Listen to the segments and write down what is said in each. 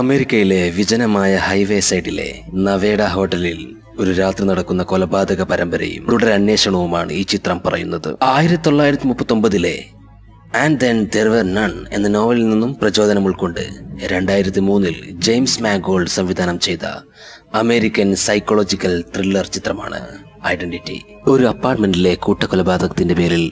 അമേരിക്കയിലെ വിജനമായ ഹൈവേ സൈഡിലെ നവേഡ ഹോട്ടലിൽ ഒരു രാത്രി നടക്കുന്ന കൊലപാതക പരമ്പരയും തുടരന്വേഷണവുമാണ് ഈ ചിത്രം പറയുന്നത്. ആയിരത്തി തൊള്ളായിരത്തി മുപ്പത്തി ഒമ്പതിലെ and then there were none എന്ന നോവലിൽ നിന്നും പ്രചോദനം ഉൾക്കൊണ്ട് രണ്ടായിരത്തി മൂന്നിൽ ജെയിംസ് മാഗോൾഡ് സംവിധാനം ചെയ്ത അമേരിക്കൻ സൈക്കോളജിക്കൽ ത്രില്ലർ ചിത്രമാണ് ഐഡന്റിറ്റി. ഒരു അപ്പാർട്ട്മെന്റിലെ കൂട്ടക്കൊലപാതകത്തിന്റെ പേരിൽ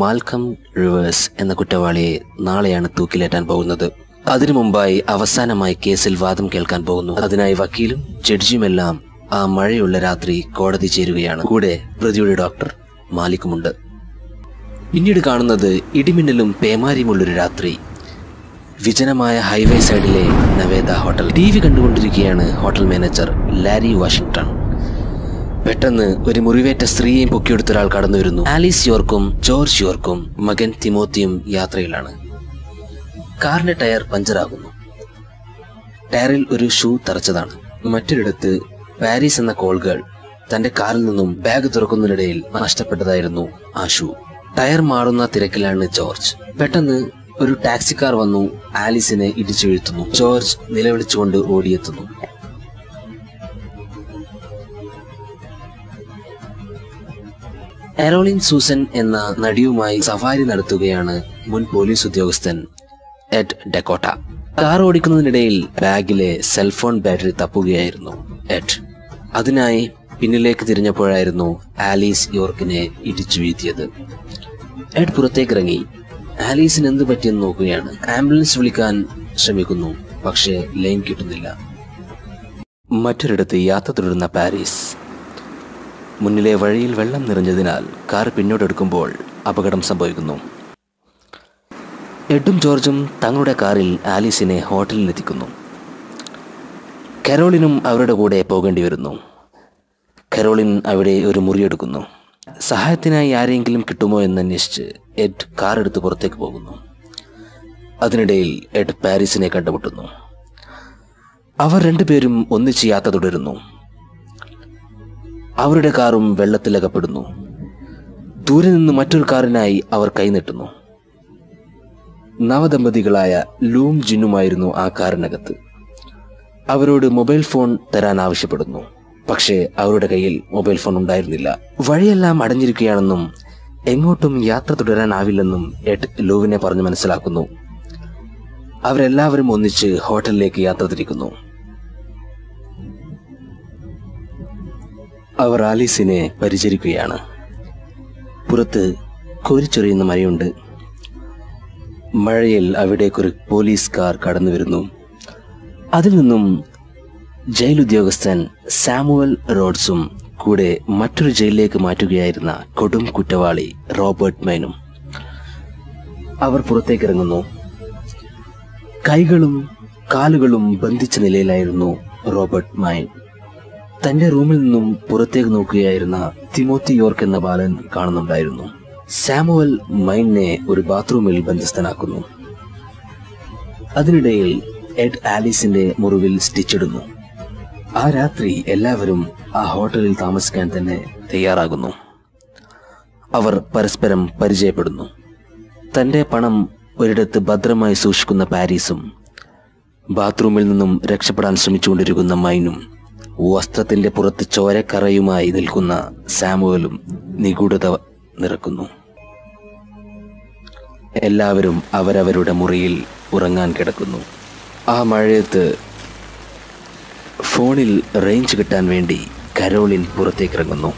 മാൽക്കം റിവേഴ്സ് എന്ന കുറ്റവാളിയെ നാളെയാണ് തൂക്കിലേറ്റാൻ പോകുന്നത്. അതിനു മുമ്പായി അവസാനമായി കേസിൽ വാദം കേൾക്കാൻ പോകുന്നു. അതിനായി വക്കീലും ജഡ്ജിയുമെല്ലാം ആ മഴയുള്ള രാത്രി കോടതി ചേരുകയാണ്. കൂടെ പ്രതിയുടെ ഡോക്ടർ മാലിക്കുമുണ്ട്. പിന്നീട് കാണുന്നത് ഇടിമിന്നലും പേമാരിയുമുള്ളൊരു രാത്രി. വിജനമായ ഹൈവേ സൈഡിലെ നവേദ ഹോട്ടൽ. ടി വി കണ്ടുകൊണ്ടിരിക്കുകയാണ് ഹോട്ടൽ മാനേജർ ലാരി വാഷിംഗ്ടൺ പെട്ടെന്ന് ഒരു മുറിവേറ്റ സ്ത്രീയെയും പൊക്കിയെടുത്ത ഒരാൾ കടന്നു വരുന്നു ആലീസ് യോർക്കും ജോർജ് യോർക്കും മകൻ തിമോത്തിയും യാത്രയിലാണ്. കാറിന്റെ ടയർ പഞ്ചറാകുന്നു. ടയറിൽ ഒരു ഷൂ തറച്ചതാണ്. മറ്റൊരിടത്ത് പാരീസ് എന്ന കോൾ ഗേൾ തന്റെ കാറിൽ നിന്നും ബാഗ് തുറക്കുന്നതിനിടയിൽ നഷ്ടപ്പെട്ടതായിരുന്നു ആ ഷൂ. ടയർ മാറുന്ന തിരക്കിലാണ് ജോർജ്. പെട്ടെന്ന് ഒരു ടാക്സിക്കാർ വന്നു ആലിസിനെ ഇടിച്ചു വീഴ്ത്തുന്നു ജോർജ് നിലവിളിച്ചുകൊണ്ട് ഓടിയെത്തുന്നു. എറോളിൻ സൂസൻ എന്ന നടിയുമായി സഫാരി നടത്തുകയാണ് മുൻ പോലീസ് ഉദ്യോഗസ്ഥൻ എഡ് ഡെക്കോട്ട കാർ ഓടിക്കുന്നതിനിടയിൽ ബാഗിലെ സെൽഫോൺ ബാറ്ററി തപ്പുകയായിരുന്നു എഡ് അതിനായി പിന്നിലേക്ക് തിരിഞ്ഞപ്പോഴായിരുന്നു ആലീസ് യോർക്കിനെ ഇടിച്ചു വീഴ്ത്തിയത്. എഡ് പുറത്തേക്ക് ഇറങ്ങി ആലീസിന് എന്ത് പറ്റിയെന്ന് നോക്കുകയാണ്. ആംബുലൻസ് വിളിക്കാൻ ശ്രമിക്കുന്നു പക്ഷേ ലൈൻ കിട്ടുന്നില്ല. മറ്റൊരിടത്ത് യാത്ര തുടരുന്ന പാരീസ്. മുന്നിലെ വഴിയിൽ വെള്ളം നിറഞ്ഞതിനാൽ കാർ പിന്നോട്ടെടുക്കുമ്പോൾ അപകടം സംഭവിക്കുന്നു. എഡും ജോർജും തങ്ങളുടെ കാറിൽ ആലീസിനെ ഹോട്ടലിൽ എത്തിക്കുന്നു കരോളിനും അവരുടെ കൂടെ പോകേണ്ടി വരുന്നു. കരോളിൻ അവിടെ ഒരു മുറിയെടുക്കുന്നു. സഹായത്തിനായി ആരെങ്കിലും കിട്ടുമോ എന്ന് അന്വേഷിച്ച് എഡ് കാർ എടുത്ത് പുറത്തേക്ക് പോകുന്നു. അതിനിടയിൽ എഡ് പാരീസിനെ കണ്ടുമുട്ടുന്നു. അവർ രണ്ടുപേരും ഒന്നിച്ച് യാത്ര തുടരുന്നു. അവരുടെ കാറും വെള്ളത്തിലകപ്പെടുന്നു. ദൂരെ നിന്ന് മറ്റൊരു കാറിനായി അവർ കൈനീട്ടുന്നു നവദമ്പതികളായ ലൂം ജിന്നുമായിരുന്നു ആ കാറിനകത്ത്. അവരോട് മൊബൈൽ ഫോൺ തരാൻ ആവശ്യപ്പെടുന്നു. പക്ഷേ അവരുടെ കയ്യിൽ മൊബൈൽ ഫോൺ ഉണ്ടായിരുന്നില്ല. വഴിയെല്ലാം അടഞ്ഞിരിക്കുകയാണെന്നും എങ്ങോട്ടും യാത്ര തുടരാനാവില്ലെന്നും എഡ് ലൂവിനെ പറഞ്ഞു മനസ്സിലാക്കുന്നു. അവരെല്ലാവരും ഒന്നിച്ച് ഹോട്ടലിലേക്ക് യാത്ര തിരിക്കുന്നു. അവർ ആലീസിനെ പരിചരിക്കുകയാണ്. പുറത്ത് കോരിച്ചൊറിയുന്ന മഴയുണ്ട്. മഴയിൽ അവിടേക്കൊരു പോലീസ് കാർ കടന്നു വരുന്നു. അതിൽ നിന്നും ജയിൽ ഉദ്യോഗസ്ഥൻ സാമുവൽ റോഡ്സും കൂടെ മറ്റൊരു ജയിലിലേക്ക് മാറ്റുകയായിരുന്ന കൊടും കുറ്റവാളി റോബർട്ട് മൈനും. അവർ പുറത്തേക്ക് ഇറങ്ങുന്നു കൈകളും കാലുകളും ബന്ധിച്ച നിലയിലായിരുന്നു റോബർട്ട് മൈൻ. തന്റെ റൂമിൽ നിന്നും പുറത്തേക്ക് നോക്കുകയായിരുന്ന തിമോത്തി യോർക്ക് എന്ന ബാലൻ കാണുന്നുണ്ടായിരുന്നു. സാമുവൽ മൈനെ ഒരു ബാത്റൂമിൽ ബന്ധസ്ഥനാക്കുന്നു. അതിനിടയിൽ എഡ് ആലീസിന്റെ മുറിവിൽ സ്റ്റിച്ചിടുന്നു. ആ രാത്രി എല്ലാവരും ആ ഹോട്ടലിൽ താമസിക്കാൻ തന്നെ തയ്യാറാകുന്നു. അവർ പരസ്പരം പരിചയപ്പെടുന്നു. തന്റെ പണം ഒരിടത്ത് ഭദ്രമായി സൂക്ഷിക്കുന്ന പാരീസും ബാത്റൂമിൽ നിന്നും രക്ഷപ്പെടാൻ ശ്രമിച്ചുകൊണ്ടിരിക്കുന്ന മൈനും വസ്ത്രത്തിന്റെ പുറത്ത് ചോരക്കറയുമായി നിൽക്കുന്ന സാമുവലും നിഗൂഢത നിറക്കുന്നു. എല്ലാവരും അവരവരുടെ മുറിയിൽ ഉറങ്ങാൻ കിടക്കുന്നു. ആ മഴയത്ത് ഫോണിൽ റേഞ്ച് കിട്ടാൻ വേണ്ടി കരോളിൻ പുറത്തേക്ക് ഇറങ്ങുന്നു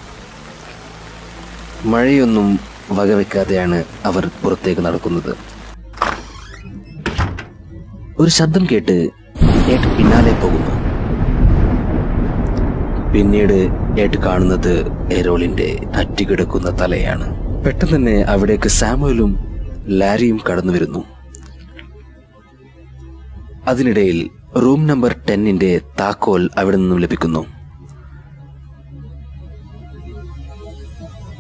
മഴയൊന്നും വകവെക്കാതെയാണ് അവർ പുറത്തേക്ക് നടക്കുന്നത്. ഒരു ശബ്ദം കേട്ട് ഏട്ട് പിന്നാലെ പോകുന്നു. പിന്നീട് ഏട്ട് കാണുന്നത് എരോളിന്റെ അറ്റുകിടക്കുന്ന തലയാണ്. പെട്ടെന്ന് തന്നെ അവിടേക്ക് സാമുവലും ലാരിയും കടന്നു വരുന്നു. അതിനിടയിൽ റൂം നമ്പർ ടെന്നിന്റെ താക്കോൽ അവിടെ നിന്നും ലഭിക്കുന്നു.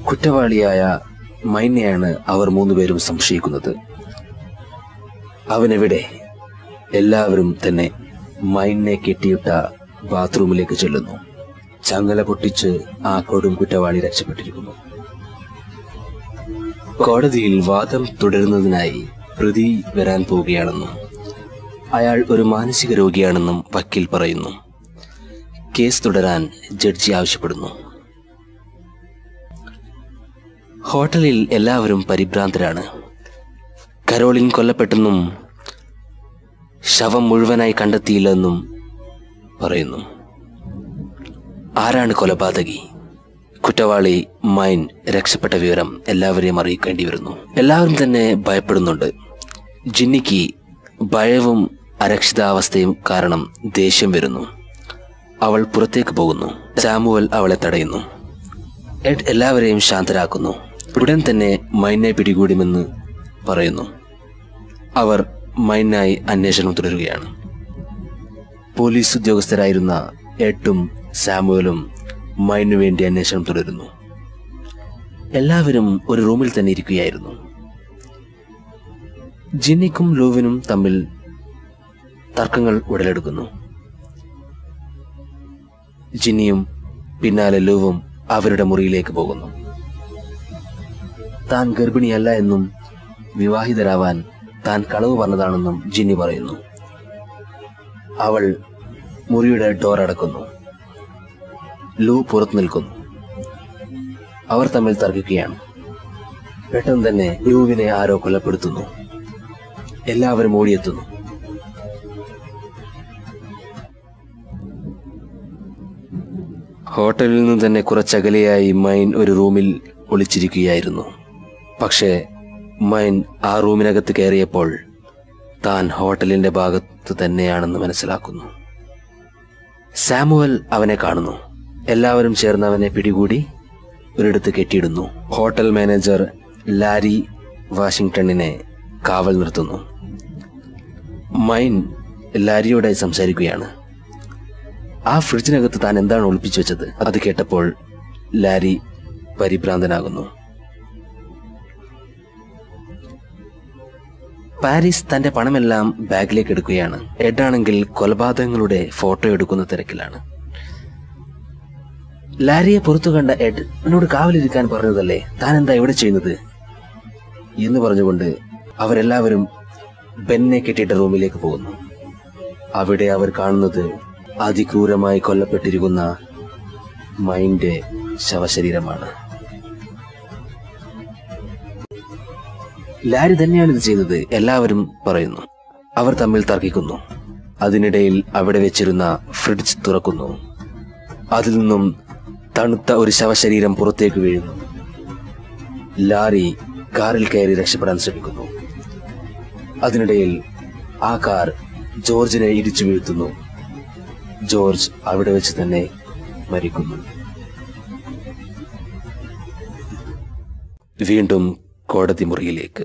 കുറ്റവാളിയായ മൈനയാണ് അവർ മൂന്നുപേരും സംശയിക്കുന്നത്. അവനെവിടെ? എല്ലാവരും തന്നെ മൈനെ കെട്ടിയിട്ട ബാത്റൂമിലേക്ക് ചെല്ലുന്നു. ചങ്ങല പൊട്ടിച്ച് ആ കൊടും കുറ്റവാളി രക്ഷപ്പെട്ടിരിക്കുന്നു. കോടതിയിൽ വാദം തുടരുന്നതിനായി പ്രതി വരാൻ പോവുകയാണെന്നും അയാൾ ഒരു മാനസിക രോഗിയാണെന്നും വക്കീൽ പറയുന്നു. കേസ് തുടരാൻ ജഡ്ജി ആവശ്യപ്പെടുന്നു. ഹോട്ടലിൽ എല്ലാവരും പരിഭ്രാന്തരാണ്. കരോളിൻ കൊല്ലപ്പെട്ടെന്നും ശവം മുഴുവനായി കണ്ടെത്തിയില്ലെന്നും പറയുന്നു. ആരാണ് കൊലപാതകി? കുറ്റവാളി മൈൻ രക്ഷപ്പെട്ട വിവരം എല്ലാവരെയും അറിയിക്കേണ്ടി വരുന്നു. എല്ലാവരും തന്നെ ഭയപ്പെടുന്നുണ്ട്. ജിന്നിക്ക് ഭയവും അരക്ഷിതാവസ്ഥയും കാരണം ദേഷ്യം വരുന്നു. അവൾ പുറത്തേക്ക് പോകുന്നു. സാമുവൽ അവളെ തടയുന്നു. എഡ് എല്ലാവരെയും ശാന്തരാക്കുന്നു. ഉടൻ തന്നെ മൈനെ പിടികൂടുമെന്ന് പറയുന്നു. അവർ മൈനായി അന്വേഷണം തുടരുകയാണ്. പോലീസ് ഉദ്യോഗസ്ഥരായിരുന്ന എട്ടും സാമുവലും മൈനു വേണ്ടി അന്വേഷണം തുടരുന്നു. എല്ലാവരും ഒരു റൂമിൽ തന്നെ ഇരിക്കുകയായിരുന്നു. ജിന്നിക്കും ലൂവിനും തമ്മിൽ തർക്കങ്ങൾ ഉടലെടുക്കുന്നു. ജിന്നിയും പിന്നാലെ ലൂവും അവരുടെ മുറിയിലേക്ക് പോകുന്നു. താൻ ഗർഭിണിയല്ല എന്നും വിവാഹിതരാവാൻ താൻ കളവ് പറഞ്ഞതാണെന്നും ജിന്നി പറയുന്നു. അവൾ മുറിയുടെ ഡോർ അടക്കുന്നു. ലൂ പുറത്തു നിൽക്കുന്നു. അവർ തമ്മിൽ തർക്കിക്കുകയാണ്. പെട്ടെന്ന് തന്നെ ലൂവിനെ ആരോ കൊലപ്പെടുത്തുന്നു. എല്ലാവരും ഓടിയെത്തുന്നു. ഹോട്ടലിൽ നിന്ന് തന്നെ കുറച്ചകലെയായി മൈൻ ഒരു റൂമിൽ ഒളിച്ചിരിക്കുകയായിരുന്നു. പക്ഷേ മൈൻ ആ റൂമിനകത്ത് കയറിയപ്പോൾ താൻ ഹോട്ടലിന്റെ ഭാഗത്ത് തന്നെയാണെന്ന് മനസ്സിലാക്കുന്നു. സാമുവൽ അവനെ കാണുന്നു. എല്ലാവരും ചേർന്ന് അവനെ പിടികൂടി ഒരിടത്ത് കെട്ടിയിടുന്നു. ഹോട്ടൽ മാനേജർ ലാരി വാഷിംഗ്ടണിനെ കാവൽ നിർത്തുന്നു. മൈൻ ലാരിയോടെ സംസാരിക്കുകയാണ്. ആ ഫ്രിഡ്ജിനകത്ത് താൻ എന്താണ് ഒളിപ്പിച്ചു വെച്ചത്? അത് കേട്ടപ്പോൾ ലാരി പരിഭ്രാന്തനാകുന്നു. പാരീസ് തന്റെ പണമെല്ലാം ബാഗിലേക്ക് എടുക്കുകയാണ്. എഡാണെങ്കിൽ കൊലപാതകങ്ങളുടെ ഫോട്ടോ എടുക്കുന്ന തിരക്കിലാണ്. ലാരിയെ പുറത്തു കണ്ട എഡ് എന്നോട് കാവലിരിക്കാൻ പറഞ്ഞതല്ലേ? താൻ എന്താ ഇവിടെ ചെയ്യുന്നത്? എന്ന് പറഞ്ഞുകൊണ്ട് അവരെല്ലാവരും ബെന്നെ കെട്ടിയിട്ട റൂമിലേക്ക് പോകുന്നു. അവിടെ അവർ കാണുന്നത് അതിക്രൂരമായി കൊല്ലപ്പെട്ടിരിക്കുന്ന മൈൻഡ് ശവശരീരമാണ്. ലാരി തന്നെയാണ് ഇത് ചെയ്തത് എല്ലാവരും പറയുന്നു. അവർ തമ്മിൽ തർക്കിക്കുന്നു. അതിനിടയിൽ അവിടെ വെച്ചിരുന്ന ഫ്രിഡ്ജ് തുറക്കുന്നു. അതിൽ നിന്നും തണുത്ത ഒരു ശവശരീരം പുറത്തേക്ക് വീഴുന്നു. ലാരി കാറിൽ കയറി രക്ഷപ്പെടാൻ ശ്രമിക്കുന്നു. അതിനിടയിൽ ആ കാർ ജോർജിനെ ഇടിച്ചു വീഴ്ത്തുന്നു. ജോർജ് അവിടെ വെച്ച് തന്നെ മരിക്കുന്നു. വീണ്ടും കോടതി മുറിയിലേക്ക്.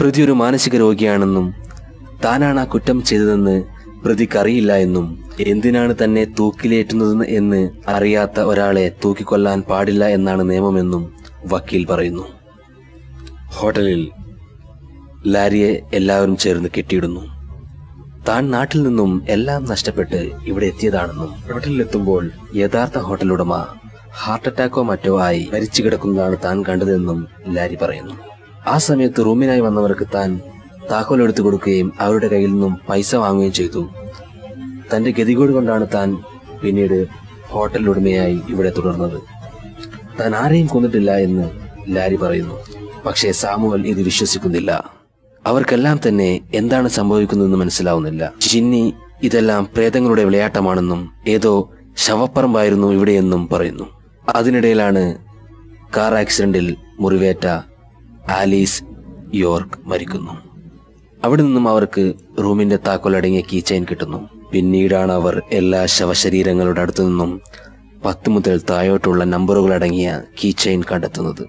പ്രതി ഒരു മാനസിക രോഗിയാണെന്നും താനാണ് ആ കുറ്റം ചെയ്തതെന്ന് പ്രതിക്കറിയില്ല എന്നും എന്തിനാണ് തന്നെ തൂക്കിലേറ്റുന്നത് എന്ന് അറിയാത്ത ഒരാളെ തൂക്കിക്കൊല്ലാൻ പാടില്ല എന്നാണ് നിയമമെന്നും വക്കീൽ പറയുന്നു. ഹോട്ടലിൽ ലാരിയെ എല്ലാവരും ചേർന്ന് കെട്ടിയിടുന്നു. താൻ നാട്ടിൽ നിന്നും എല്ലാം നഷ്ടപ്പെട്ട് ഇവിടെ എത്തിയതാണെന്നും ഹോട്ടലിലെത്തുമ്പോൾ യഥാർത്ഥ ഹോട്ടൽ ഉടമ ഹാർട്ട് അറ്റാക്കോ മറ്റോ ആയി മരിച്ചു കിടക്കുന്നതാണ് താൻ കണ്ടതെന്നും ലാരി പറയുന്നു. ആ സമയത്ത് റൂമിനായി വന്നവർക്ക് താൻ താക്കോൽ എടുത്തു കൊടുക്കുകയും അവരുടെ കയ്യിൽ നിന്നും പൈസ വാങ്ങുകയും ചെയ്തു. തന്റെ ഗതികേട് കൊണ്ടാണ് താൻ പിന്നീട് ഹോട്ടൽ ഉടമയായി ഇവിടെ തുടർന്നത്. താൻ ആരെയും കൊന്നിട്ടില്ല എന്ന് ലാരി പറയുന്നു. പക്ഷേ സാമുവൽ ഇത് വിശ്വസിക്കുന്നില്ല. അവർക്കെല്ലാം തന്നെ എന്താണ് സംഭവിക്കുന്നതെന്ന് മനസ്സിലാവുന്നില്ല. ചിന്നി ഇതെല്ലാം പ്രേതങ്ങളുടെ വിളയാട്ടമാണെന്നും ഏതോ ശവപ്പറമ്പായിരുന്നു ഇവിടെയെന്നും പറയുന്നു. അതിനിടയിലാണ് കാർ ആക്സിഡന്റിൽ മുറിവേറ്റ ആലീസ് യോർക്ക് മരിക്കുന്നു. അവിടെ നിന്നും അവർക്ക് റൂമിന്റെ താക്കോലടങ്ങിയ കീ ചെയിൻ കിട്ടുന്നു. പിന്നീടാണ് അവർ എല്ലാ ശവശരീരങ്ങളുടെ അടുത്തു നിന്നും പത്ത് മുതൽ താഴോട്ടുള്ള നമ്പറുകൾ അടങ്ങിയ കീ ചെയിൻ കണ്ടെത്തുന്നത്.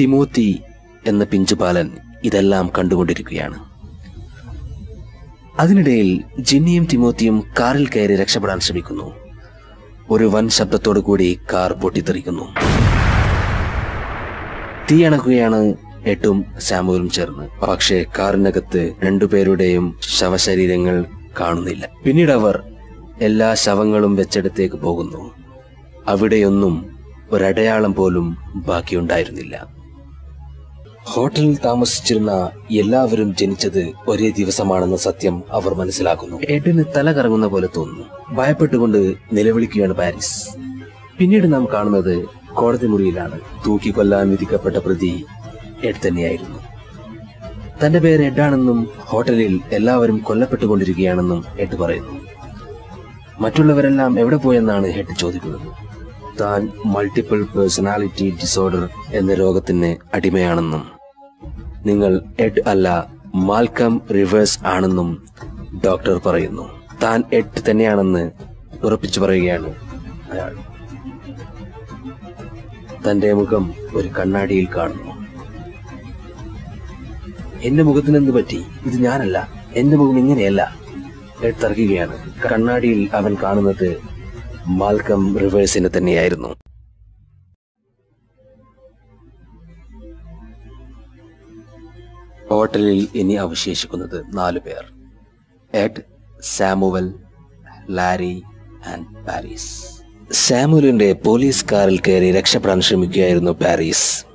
തിമോത്തി എന്ന പിഞ്ചുപാലൻ ഇതെല്ലാം കണ്ടുകൊണ്ടിരിക്കുകയാണ്. അതിനിടയിൽ ജിന്നിയും തിമോത്തിയും കാറിൽ കയറി രക്ഷപ്പെടാൻ ശ്രമിക്കുന്നു. ഒരു വൻ ശബ്ദത്തോടു കൂടി കാർ പൊട്ടിത്തെറിക്കുന്നു. തീയണക്കുകയാണ് എട്ടും സാമുവലും ചേർന്ന്. പക്ഷേ കാറിനകത്ത് രണ്ടുപേരുടെയും ശവശരീരങ്ങൾ കാണുന്നില്ല. പിന്നീട് അവർ എല്ലാ ശവങ്ങളും വെച്ചെടുത്തേക്ക് പോകുന്നു. അവിടെയൊന്നും ഒരടയാളം പോലും ബാക്കിയുണ്ടായിരുന്നില്ല. ഹോട്ടലിൽ താമസിച്ചിരുന്ന എല്ലാവരും ജനിച്ചത് ഒരേ ദിവസമാണെന്ന സത്യം അവർ മനസ്സിലാക്കുന്നു. എഡിന് തല കറങ്ങുന്ന പോലെ തോന്നുന്നു. ഭയപ്പെട്ടുകൊണ്ട് നിലവിളിക്കുകയാണ് പാരീസ്. പിന്നീട് നാം കാണുന്നത് കോടതി മുറിയിലാണ് തൂക്കിക്കൊല്ലാൻ വിധിക്കപ്പെട്ട പ്രതി എഡ് തന്നെയായിരുന്നു. തന്റെ പേര് എഡാണെന്നും ഹോട്ടലിൽ എല്ലാവരും കൊല്ലപ്പെട്ടുകൊണ്ടിരിക്കുകയാണെന്നും എഡ് പറയുന്നു. മറ്റുള്ളവരെല്ലാം എവിടെ പോയെന്നാണ് ഹെഡ് ചോദിക്കുന്നത്. താൻ മൾട്ടിപ്പിൾ പേഴ്സണാലിറ്റി ഡിസോർഡർ എന്ന രോഗത്തിന് അടിമയാണെന്നും നിങ്ങൾ എഡ് അല്ല മാൽക്കം റിവേഴ്സ് ആണെന്നും ഡോക്ടർ പറയുന്നു. താൻ എഡ് തന്നെയാണെന്ന് ഉറപ്പിച്ചു പറയുകയാണ് അയാൾ. തന്റെ മുഖം ഒരു കണ്ണാടിയിൽ കാണുന്നു. എന്റെ മുഖത്തിന് എന്ത് പറ്റി? ഇത് ഞാനല്ല. എന്റെ മുഖം ഇങ്ങനെയല്ല. തർക്കുകയാണ് കണ്ണാടിയിൽ അവൻ കാണുന്നത് മാൽക്കം റിവേഴ്സിനെ തന്നെയായിരുന്നു. ഹോട്ടലിൽ ഇനി അവശേഷിക്കുന്നത് നാലു പേർ. Ed Samuel Larry and Paris. സാമുവലിന്റെ police കാറിൽ കയറി രക്ഷപ്പെടാൻ ശ്രമിക്കുകയായിരുന്നു പാരീസ്.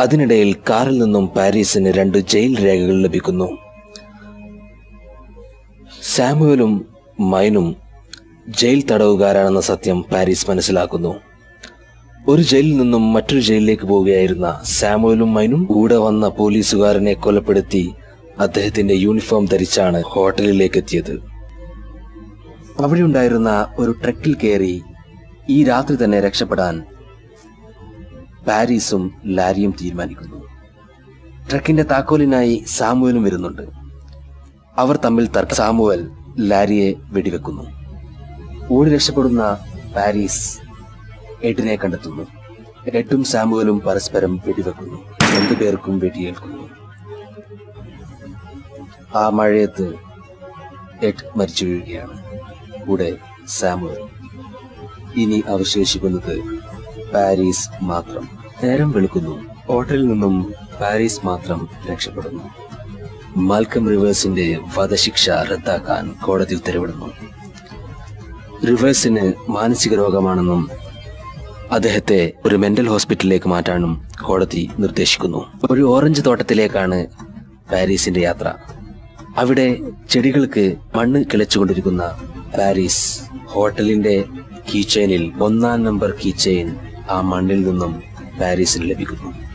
അതിനിടയിൽ കാറിൽ നിന്നും പാരീസിന് രണ്ട് ജയിൽ രേഖകൾ ലഭിക്കുന്നു. സാമുവലും മൈനും ജയിൽ തടവുകാരാണെന്ന സത്യം പാരീസ് മനസ്സിലാക്കുന്നു. ഒരു ജയിലിൽ നിന്നും മറ്റൊരു ജയിലിലേക്ക് പോവുകയായിരുന്ന സാമുവലും മൈനും കൂടെ വന്ന പോലീസുകാരനെ കൊലപ്പെടുത്തി അദ്ദേഹത്തിന്റെ യൂണിഫോം ധരിച്ചാണ് ഹോട്ടലിലേക്ക് എത്തിയത്. അവിടെ ഉണ്ടായിരുന്ന ഒരു ട്രക്കിൽ കയറി ഈ രാത്രി തന്നെ രക്ഷപ്പെടാൻ പാരീസും ലാരിയും തീരുമാനിക്കുന്നു. ട്രക്കിന്റെ താക്കോലിനായി സാമുവലും വരുന്നുണ്ട്. അവർ തമ്മിൽ തർക്ക സാമുവൽ ലാരിയെ വെടിവെക്കുന്നു. ഓടി രക്ഷപ്പെടുന്ന പാരീസ് എഡിനെ കണ്ടെത്തുന്നു. എഡും സാമുവലും പരസ്പരം വെടിവെക്കുന്നു. രണ്ടുപേർക്കും വെടിയേൽക്കുന്നു. ആ മഴയത്ത് എഡ് മരിച്ചു വീഴുകയാണ്. കൂടെ സാമുവൽ. ഇനി അവശേഷിക്കുന്നത് പാരീസ് മാത്രം. നേരം വെളുക്കുന്നു. ഹോട്ടലിൽ നിന്നും പാരീസ് മാത്രം രക്ഷപ്പെടുന്നു. മാൽക്കം റിവേഴ്സിന്റെ വധശിക്ഷ റദ്ദാക്കാൻ കോടതി ഉത്തരവിടുന്നു. റിവേഴ്സിന് മാനസിക രോഗമാണെന്നും അദ്ദേഹത്തെ ഒരു മെന്റൽ ഹോസ്പിറ്റലിലേക്ക് മാറ്റാനും കോടതി നിർദ്ദേശിക്കുന്നു. ഒരു ഓറഞ്ച് തോട്ടത്തിലേക്കാണ് പാരീസിന്റെ യാത്ര. അവിടെ ചെടികൾക്ക് മണ്ണ് കിളച്ചുകൊണ്ടിരിക്കുന്ന പാരീസ് ഹോട്ടലിന്റെ കീച്ചെയിനിൽ ഒന്നാം നമ്പർ കീച്ചെയിൻ ആ മണ്ണിൽ നിന്നും പാരീസിന് ലഭിക്കുന്നു.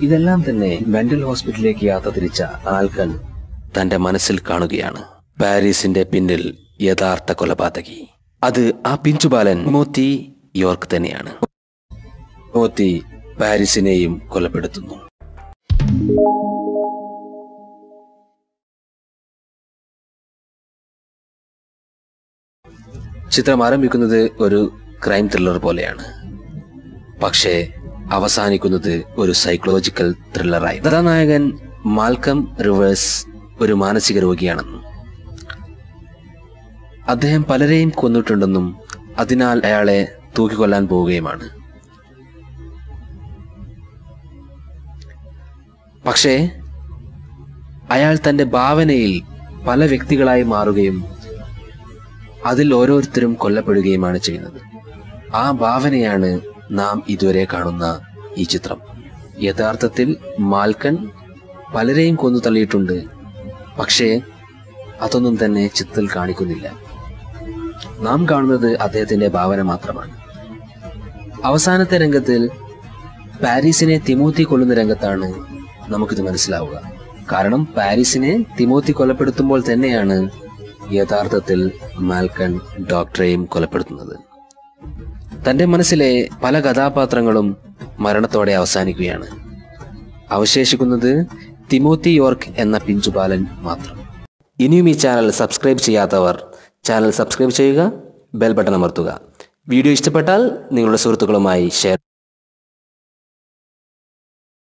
ഇതെല്ലാം തന്നെ മെന്റൽ ഹോസ്പിറ്റലിലേക്ക് യാത്ര തിരിച്ച ആൽക്കൻ തന്റെ മനസ്സിൽ കാണുകയാണ്. പാരീസിന്റെ പിന്നിൽ യഥാർത്ഥ കൊലപാതകി. അത് ആ പിഞ്ചുബാലൻ മോത്തി യോർക്ക് തന്നെയാണ്. മോത്തി പാരീസിനെയും കൊലപ്പെടുത്തുന്നു. ചിത്രം ആരംഭിക്കുന്നത് ഒരു ക്രൈം ത്രില്ലർ പോലെയാണ്. പക്ഷേ അവസാനിക്കുന്നത് ഒരു സൈക്കോളജിക്കൽ ത്രില്ലറായി കഥാനായകൻ മാൽക്കം റിവേഴ്സ് ഒരു മാനസിക രോഗിയാണെന്നും അദ്ദേഹം പലരെയും കൊന്നിട്ടുണ്ടെന്നും അതിനാൽ അയാളെ തൂക്കിക്കൊല്ലാൻ പോവുകയുമാണ്. പക്ഷേ അയാൾ തന്റെ ഭാവനയിൽ പല വ്യക്തികളായി മാറുകയും അതിൽ ഓരോരുത്തരും കൊല്ലപ്പെടുകയുമാണ് ചെയ്യുന്നത്. ആ ഭാവനയാണ് നാം ഇതുവരെ കാണുന്ന ഈ ചിത്രം. യഥാർത്ഥത്തിൽ മാൽക്കൻ പലരെയും കൊന്നു തള്ളിയിട്ടുണ്ട്. പക്ഷേ അതൊന്നും തന്നെ ചിത്രത്തിൽ കാണിക്കുന്നില്ല. നാം കാണുന്നത് അദ്ദേഹത്തിന്റെ ഭാവന മാത്രമാണ്. അവസാനത്തെ രംഗത്തിൽ പാരീസിനെ തിമോത്തി കൊല്ലുന്ന രംഗത്താണ് നമുക്കിത് മനസ്സിലാവുക. കാരണം പാരീസിനെ തിമോത്തി കൊലപ്പെടുത്തുമ്പോൾ തന്നെയാണ് യഥാർത്ഥത്തിൽ മാൽക്കൺ ഡോക്ടറെയും കൊലപ്പെടുത്തുന്നത്. തന്റെ മനസ്സിലെ പല കഥാപാത്രങ്ങളും മരണത്തോടെ അവസാനിക്കുകയാണ്. അവശേഷിക്കുന്നത് തിമോത്തി യോർക്ക് എന്ന പിഞ്ചുബാലൻ മാത്രം. ഇനിയും ഈ ചാനൽ സബ്സ്ക്രൈബ് ചെയ്യാത്തവർ ചാനൽ സബ്സ്ക്രൈബ് ചെയ്യുക ബെൽ ബട്ടൺ അമർത്തുക. വീഡിയോ ഇഷ്ടപ്പെട്ടാൽ നിങ്ങളുടെ സുഹൃത്തുക്കളുമായി ഷെയർ